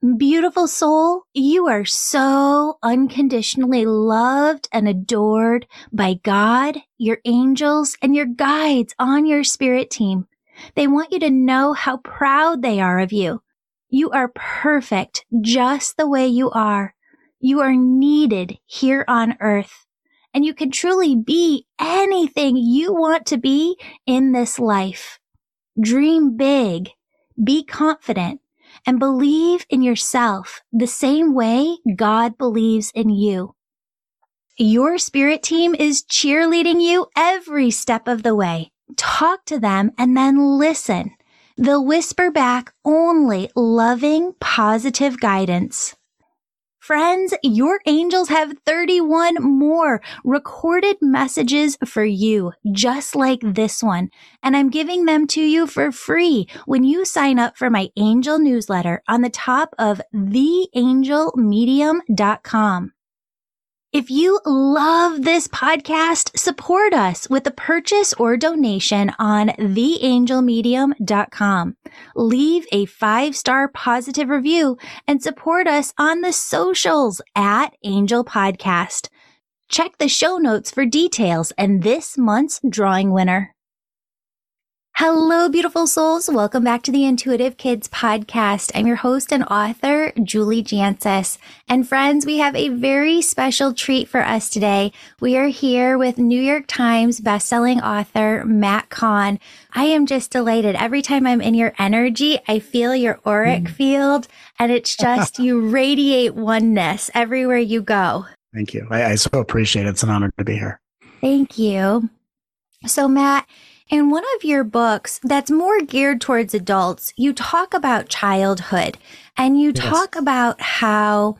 Beautiful soul, you are so unconditionally loved and adored by God, your angels, and your guides on your spirit team. They want you to know how proud they are of you. You are perfect just the way you are. You are needed here on earth and you can truly be anything you want to be in this life. Dream big, be confident, and believe in yourself the same way God believes in you. Your spirit team is cheerleading you every step of the way. Talk to them and then listen. They'll whisper back only loving, positive guidance. Friends, your angels have 31 more recorded messages for you, just like this one. And I'm giving them to you for free when you sign up for my angel newsletter on the top of theangelmedium.com. If you love this podcast, support us with a purchase or donation on theangelmedium.com. Leave a five star positive review and support us on the socials at Angel Podcast. Check the show notes for details and this month's drawing winner. Hello, beautiful souls. Welcome back to the Intuitive Kids podcast. I'm your host and author, Julie Jancius. And friends, we have a very special treat for us today. We are here with New York Times bestselling author, Matt Kahn. I am just delighted. Every time I'm in your energy, I feel your auric mm. field and it's just, you radiate oneness everywhere you go. Thank you. I, I so appreciate it. It's an honor to be here. Thank you. So, Matt, in one of your books that's more geared towards adults, you talk about childhood and you yes. talk about how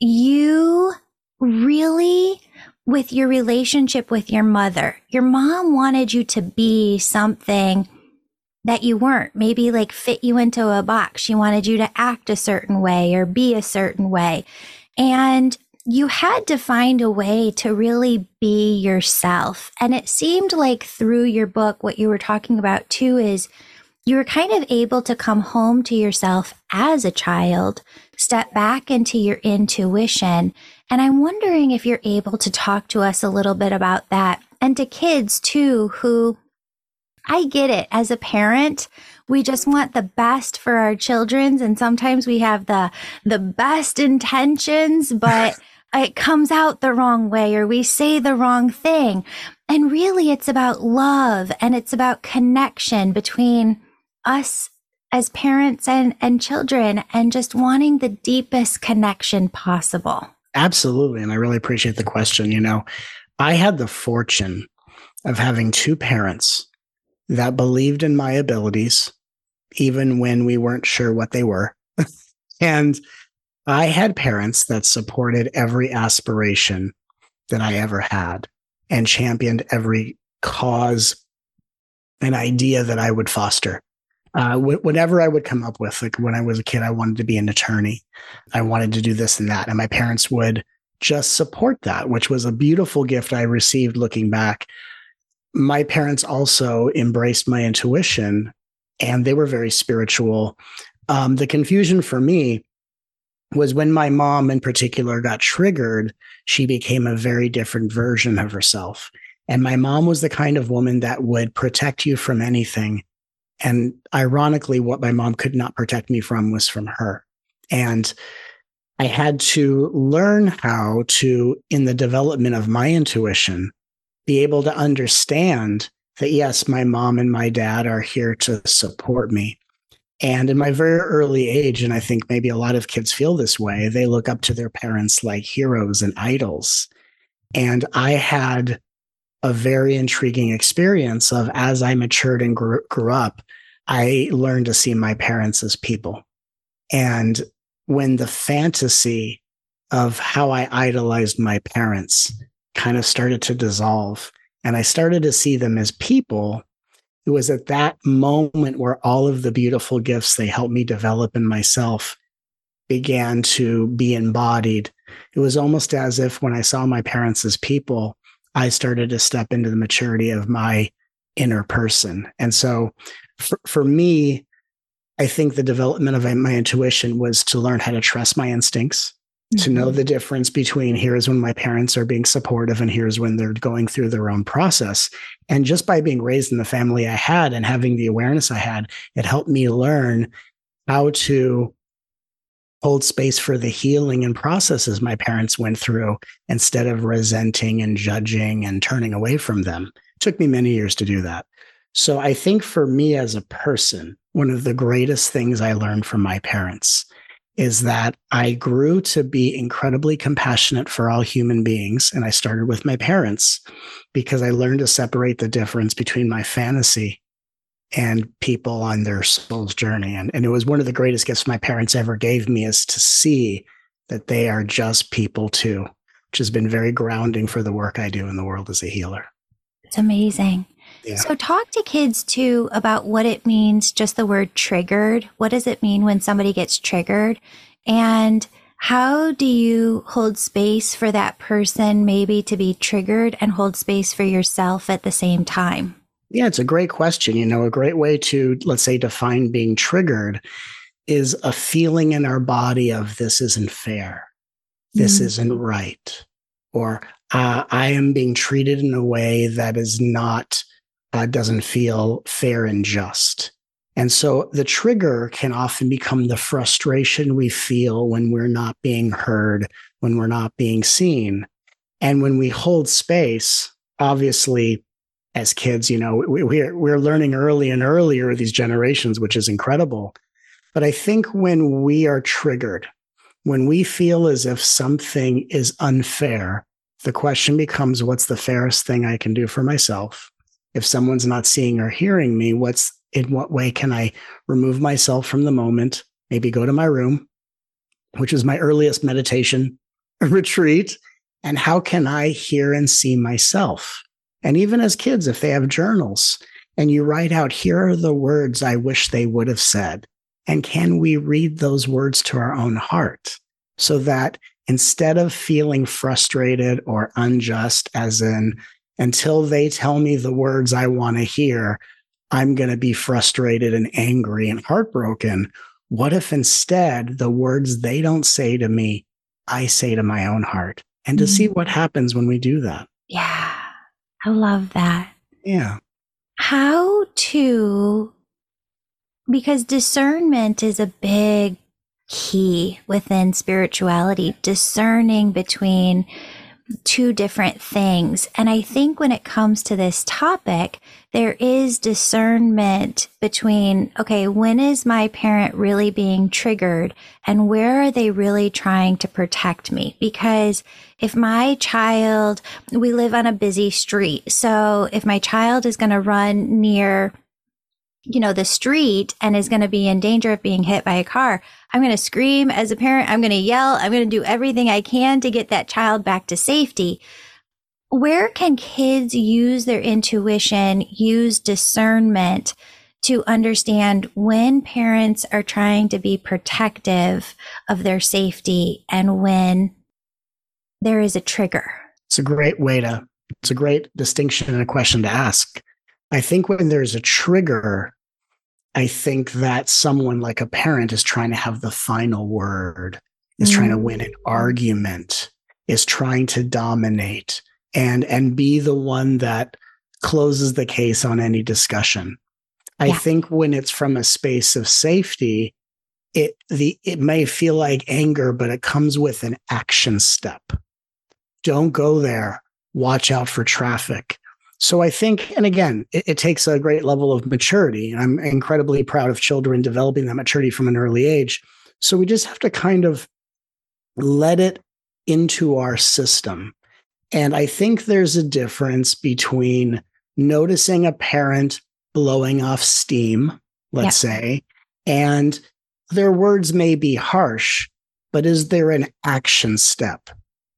you really, with your relationship with your mother, your mom wanted you to be something that you weren't, maybe like fit you into a box. She wanted you to act a certain way or be a certain way. And you had to find a way to really be yourself. And it seemed like through your book, what you were talking about too is you were kind of able to come home to yourself as a child, step back into your intuition. And I'm wondering if you're able to talk to us a little bit about that and to kids too, who I get it as a parent. We just want the best for our children's and sometimes we have the the best intentions, but it comes out the wrong way or we say the wrong thing. And really it's about love and it's about connection between us as parents and, and children and just wanting the deepest connection possible. Absolutely. And I really appreciate the question. You know, I had the fortune of having two parents that believed in my abilities, even when we weren't sure what they were. and I had parents that supported every aspiration that I ever had and championed every cause and idea that I would foster. Uh, wh- whatever I would come up with, like when I was a kid, I wanted to be an attorney. I wanted to do this and that. And my parents would just support that, which was a beautiful gift I received looking back. My parents also embraced my intuition and they were very spiritual. Um, the confusion for me was when my mom in particular got triggered, she became a very different version of herself. And my mom was the kind of woman that would protect you from anything. And ironically, what my mom could not protect me from was from her. And I had to learn how to, in the development of my intuition, be able to understand that yes, my mom and my dad are here to support me. And in my very early age, and I think maybe a lot of kids feel this way, they look up to their parents like heroes and idols. And I had a very intriguing experience of as I matured and grew, grew up, I learned to see my parents as people. And when the fantasy of how I idolized my parents kind of started to dissolve, and I started to see them as people it was at that moment where all of the beautiful gifts they helped me develop in myself began to be embodied. It was almost as if when I saw my parents as people, I started to step into the maturity of my inner person. And so for, for me, I think the development of my intuition was to learn how to trust my instincts. To know mm-hmm. the difference between here's when my parents are being supportive and here's when they're going through their own process. And just by being raised in the family I had and having the awareness I had, it helped me learn how to hold space for the healing and processes my parents went through instead of resenting and judging and turning away from them. It took me many years to do that. So I think for me as a person, one of the greatest things I learned from my parents is that I grew to be incredibly compassionate for all human beings. And I started with my parents because I learned to separate the difference between my fantasy and people on their soul's journey. And, and it was one of the greatest gifts my parents ever gave me is to see that they are just people too, which has been very grounding for the work I do in the world as a healer. It's amazing. Yeah. So talk to kids too about what it means, just the word triggered. What does it mean when somebody gets triggered? And how do you hold space for that person maybe to be triggered and hold space for yourself at the same time? Yeah, it's a great question. You know, a great way to, let's say, define being triggered is a feeling in our body of this isn't fair, this mm isn't right, or uh, I am being treated in a way that is not, uh, doesn't feel fair and just. And so the trigger can often become the frustration we feel when we're not being heard, when we're not being seen. And when we hold space, obviously as kids, you know, we, we're, we're learning early and earlier these generations, which is incredible. But I think when we are triggered, when we feel as if something is unfair, the question becomes what's the fairest thing I can do for myself? If someone's not seeing or hearing me, what's in what way can I remove myself from the moment? Maybe go to my room, which is my earliest meditation retreat. And how can I hear and see myself? And even as kids, if they have journals and you write out, here are the words I wish they would have said. And can we read those words to our own heart so that instead of feeling frustrated or unjust, as in, until they tell me the words I want to hear, I'm going to be frustrated and angry and heartbroken. What if instead the words they don't say to me, I say to my own heart? And to mm-hmm. see what happens when we do that. Yeah. I love that. Yeah. How to, because discernment is a big key within spirituality, discerning between two different things. And I think when it comes to this topic, there is discernment between, okay, when is my parent really being triggered and where are they really trying to protect me? Because if my child, we live on a busy street. So if my child is going to run near you know, the street and is going to be in danger of being hit by a car, I'm going to scream as a parent. I'm going to yell. I'm going to do everything I can to get that child back to safety. Where can kids use their intuition, use discernment to understand when parents are trying to be protective of their safety and when there is a trigger? It's a great way to, it's a great distinction and a question to ask I think when there's a trigger, I think that someone like a parent is trying to have the final word, is mm. trying to win an mm. argument, is trying to dominate and and be the one that closes the case on any discussion. I yeah. think when it's from a space of safety, it the it may feel like anger, but it comes with an action step. Don't go there. Watch out for traffic. So I think, and again, it, it, takes a great level of maturity. And I'm incredibly proud of children developing that maturity from an early age. So we just have to kind of let it into our system. And I think there's a difference between noticing a parent blowing off steam, let's yeah. say, and their words may be harsh, but is there an action step?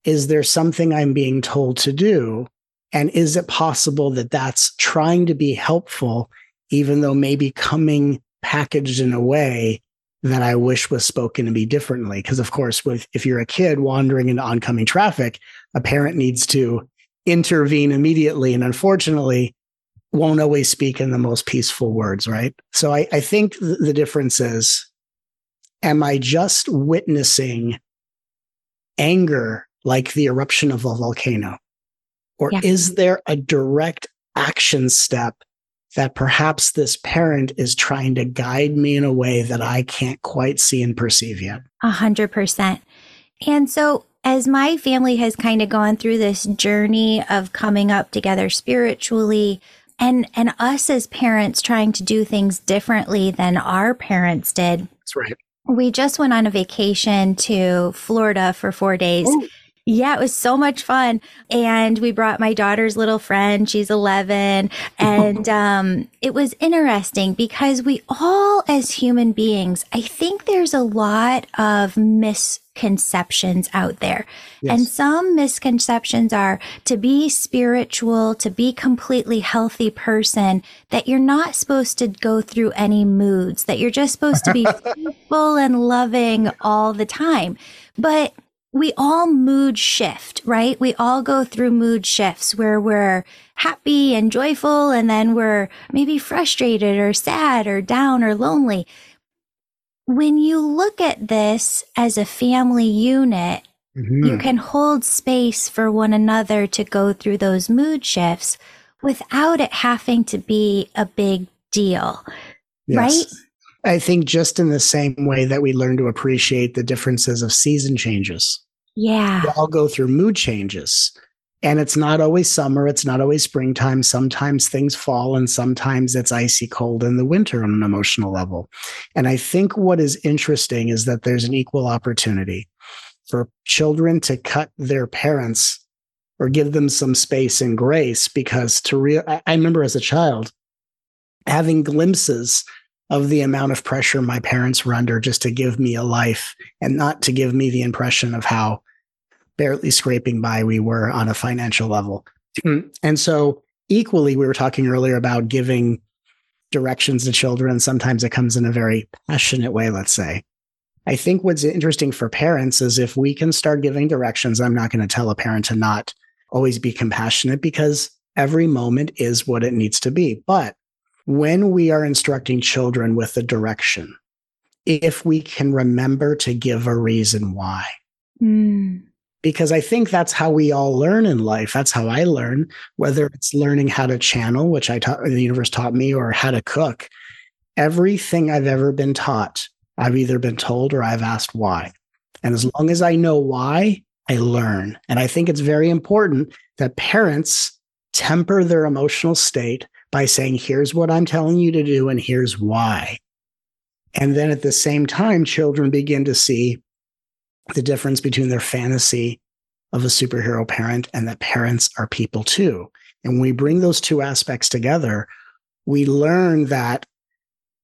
Is there something I'm being told to do? And is it possible that that's trying to be helpful, even though maybe coming packaged in a way that I wish was spoken to be differently? Because of course, with if you're a kid wandering into oncoming traffic, a parent needs to intervene immediately. And unfortunately, won't always speak in the most peaceful words, right? So I, I think the difference is am I just witnessing anger like the eruption of a volcano? Or yeah. is there a direct action step that perhaps this parent is trying to guide me in a way that I can't quite see and perceive yet? A hundred percent. And so as my family has kind of gone through this journey of coming up together spiritually and and us as parents trying to do things differently than our parents did. That's right. We just went on a vacation to Florida for 4 days. Ooh. Yeah, it was so much fun. And we brought my daughter's little friend. She's 11. And um, it was interesting because we all, as human beings, I think there's a lot of misconceptions out there. Yes. And some misconceptions are to be spiritual, to be completely healthy person, that you're not supposed to go through any moods, that you're just supposed to be peaceful and loving all the time. But we all mood shift, right? We all go through mood shifts where we're happy and joyful and then we're maybe frustrated or sad or down or lonely. When you look at this as a family unit, mm-hmm. you can hold space for one another to go through those mood shifts without it having to be a big deal, yes. right? I think just in the same way that we learn to appreciate the differences of season changes. Yeah. We all go through mood changes. And it's not always summer, it's not always springtime. Sometimes things fall, and sometimes it's icy cold in the winter on an emotional level. And I think what is interesting is that there's an equal opportunity for children to cut their parents or give them some space and grace because to real I remember as a child having glimpses of the amount of pressure my parents were under just to give me a life and not to give me the impression of how barely scraping by we were on a financial level. Hmm. And so, equally, we were talking earlier about giving directions to children. Sometimes it comes in a very passionate way, let's say. I think what's interesting for parents is if we can start giving directions, I'm not going to tell a parent to not always be compassionate because every moment is what it needs to be. But when we are instructing children with a direction, if we can remember to give a reason why. Mm. Because I think that's how we all learn in life. That's how I learn, whether it's learning how to channel, which I taught, the universe taught me, or how to cook. Everything I've ever been taught, I've either been told or I've asked why. And as long as I know why, I learn. And I think it's very important that parents temper their emotional state by saying, here's what I'm telling you to do, and here's why. And then at the same time, children begin to see the difference between their fantasy of a superhero parent and that parents are people too. And when we bring those two aspects together, we learn that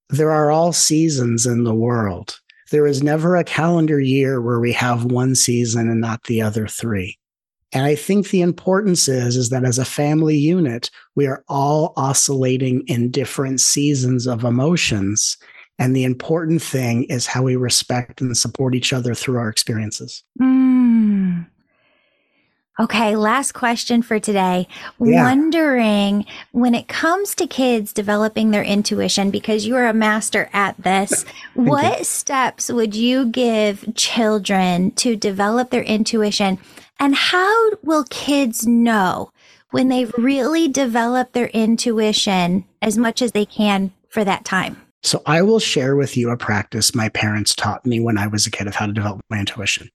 there are all seasons in the world. There is never a calendar year where we have one season and not the other three. And I think the importance is, is that as a family unit, we are all oscillating in different seasons of emotions. And the important thing is how we respect and support each other through our experiences. Mm. Okay, last question for today. Yeah. Wondering when it comes to kids developing their intuition, because you are a master at this, what you. steps would you give children to develop their intuition and how will kids know when they've really developed their intuition as much as they can for that time? So, I will share with you a practice my parents taught me when I was a kid of how to develop my intuition.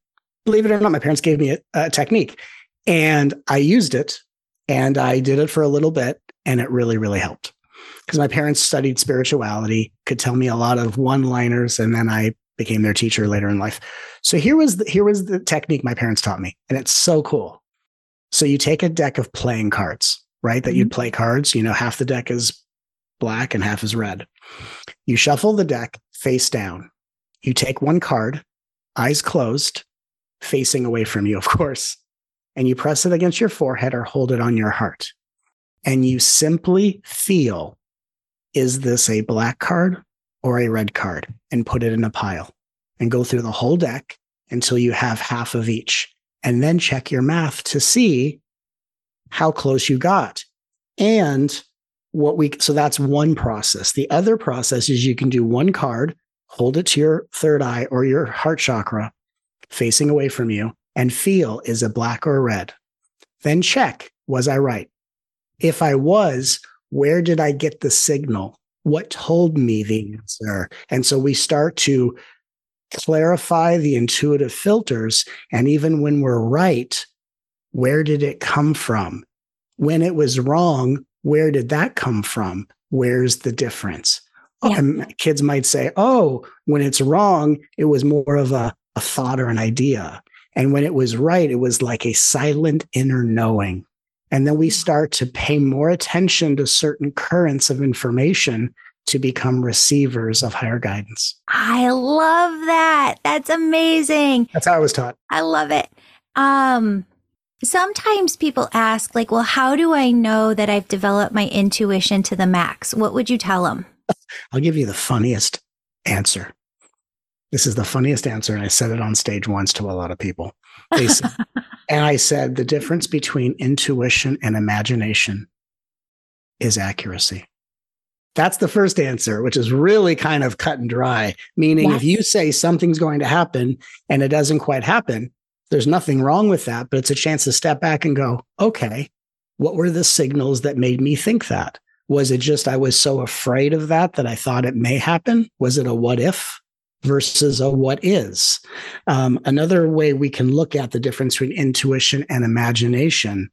Believe it or not, my parents gave me a, a technique and I used it and I did it for a little bit and it really, really helped because my parents studied spirituality, could tell me a lot of one liners, and then I became their teacher later in life. So here was the, here was the technique my parents taught me, and it's so cool. So you take a deck of playing cards, right? That mm-hmm. you'd play cards. You know, half the deck is black and half is red. You shuffle the deck face down. You take one card, eyes closed, facing away from you, of course, and you press it against your forehead or hold it on your heart. And you simply feel is this a black card or a red card and put it in a pile and go through the whole deck until you have half of each. And then check your math to see how close you got. And what we so that's one process. The other process is you can do one card, hold it to your third eye or your heart chakra facing away from you and feel is it black or red? Then check, was I right? If I was, where did I get the signal? What told me the answer? And so we start to clarify the intuitive filters. And even when we're right, where did it come from? When it was wrong, where did that come from? Where's the difference? Oh, yeah. And kids might say, oh, when it's wrong, it was more of a, a thought or an idea. And when it was right, it was like a silent inner knowing. And then we start to pay more attention to certain currents of information to become receivers of higher guidance. I love that. That's amazing. That's how I was taught. I love it. Um, sometimes people ask, like, well, how do I know that I've developed my intuition to the max? What would you tell them? I'll give you the funniest answer. This is the funniest answer. And I said it on stage once to a lot of people. Said, and I said the difference between intuition and imagination is accuracy. That's the first answer, which is really kind of cut and dry. Meaning, yes. if you say something's going to happen and it doesn't quite happen, there's nothing wrong with that, but it's a chance to step back and go, okay, what were the signals that made me think that? Was it just I was so afraid of that that I thought it may happen? Was it a what if? Versus a what is. Um, another way we can look at the difference between intuition and imagination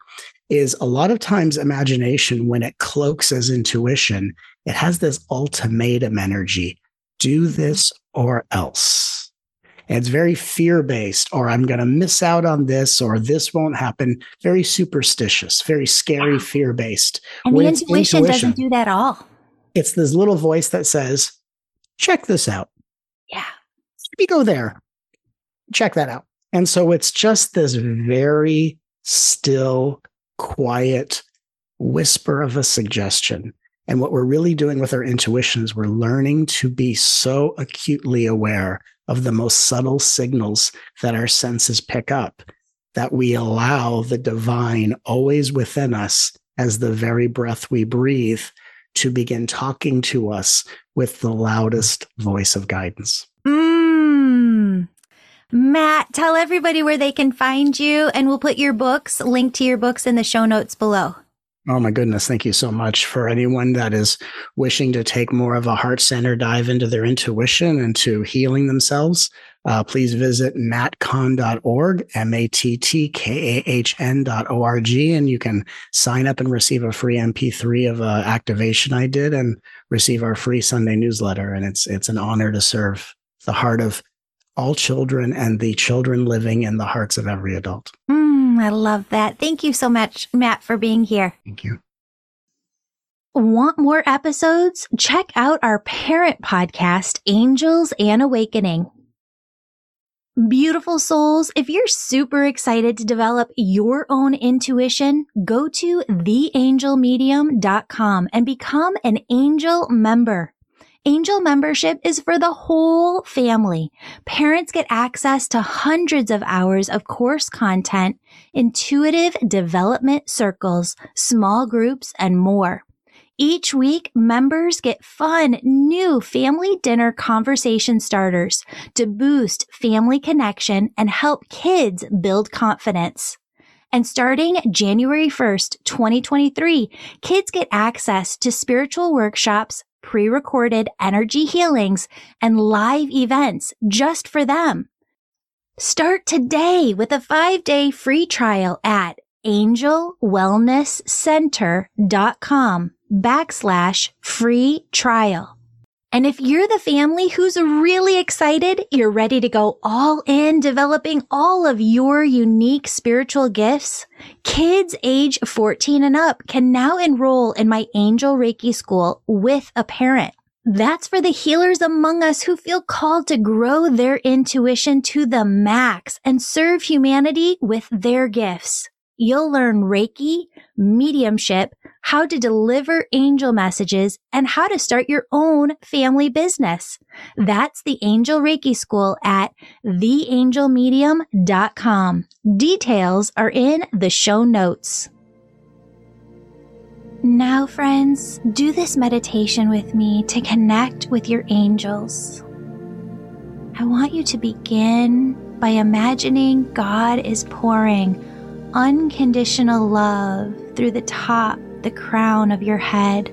is a lot of times imagination, when it cloaks as intuition, it has this ultimatum energy do this or else. And it's very fear based, or I'm going to miss out on this, or this won't happen. Very superstitious, very scary, fear based. And when the intuition, intuition doesn't do that all. It's this little voice that says, check this out. Yeah. Maybe go there. Check that out. And so it's just this very still, quiet whisper of a suggestion. And what we're really doing with our intuition is we're learning to be so acutely aware of the most subtle signals that our senses pick up that we allow the divine always within us as the very breath we breathe to begin talking to us with the loudest voice of guidance. Mm. Matt, tell everybody where they can find you, and we'll put your books, link to your books in the show notes below. Oh my goodness. Thank you so much for anyone that is wishing to take more of a heart center dive into their intuition and to healing themselves. Uh, please visit mattkahn.org, M A T T K A H N.org, and you can sign up and receive a free MP3 of an activation I did and receive our free Sunday newsletter. And it's, it's an honor to serve the heart of all children and the children living in the hearts of every adult. Mm, I love that. Thank you so much, Matt, for being here. Thank you. Want more episodes? Check out our parent podcast, Angels and Awakening. Beautiful souls, if you're super excited to develop your own intuition, go to theangelmedium.com and become an angel member. Angel membership is for the whole family. Parents get access to hundreds of hours of course content, intuitive development circles, small groups, and more. Each week, members get fun, new family dinner conversation starters to boost family connection and help kids build confidence. And starting January 1st, 2023, kids get access to spiritual workshops, pre-recorded energy healings, and live events just for them. Start today with a five day free trial at angelwellnesscenter.com backslash free trial. And if you're the family who's really excited, you're ready to go all in developing all of your unique spiritual gifts, kids age 14 and up can now enroll in my Angel Reiki school with a parent. That's for the healers among us who feel called to grow their intuition to the max and serve humanity with their gifts. You'll learn Reiki, mediumship, how to deliver angel messages, and how to start your own family business. That's the Angel Reiki School at theangelmedium.com. Details are in the show notes. Now, friends, do this meditation with me to connect with your angels. I want you to begin by imagining God is pouring unconditional love through the top, the crown of your head.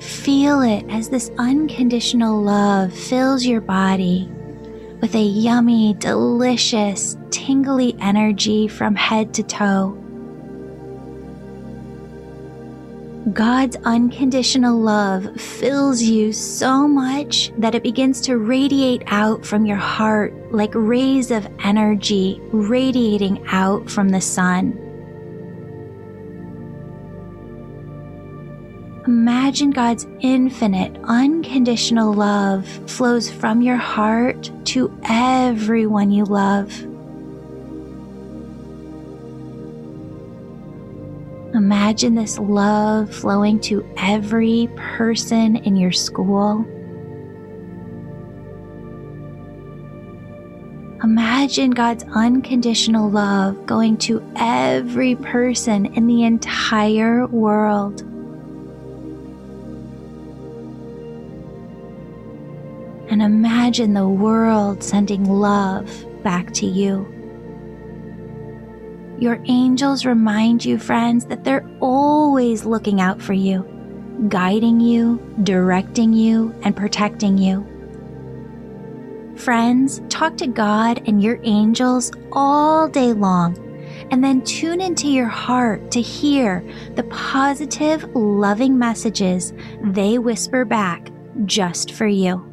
Feel it as this unconditional love fills your body with a yummy, delicious, tingly energy from head to toe. God's unconditional love fills you so much that it begins to radiate out from your heart like rays of energy radiating out from the sun. Imagine God's infinite, unconditional love flows from your heart to everyone you love. Imagine this love flowing to every person in your school. Imagine God's unconditional love going to every person in the entire world. And imagine the world sending love back to you. Your angels remind you, friends, that they're always looking out for you, guiding you, directing you, and protecting you. Friends, talk to God and your angels all day long, and then tune into your heart to hear the positive, loving messages they whisper back just for you.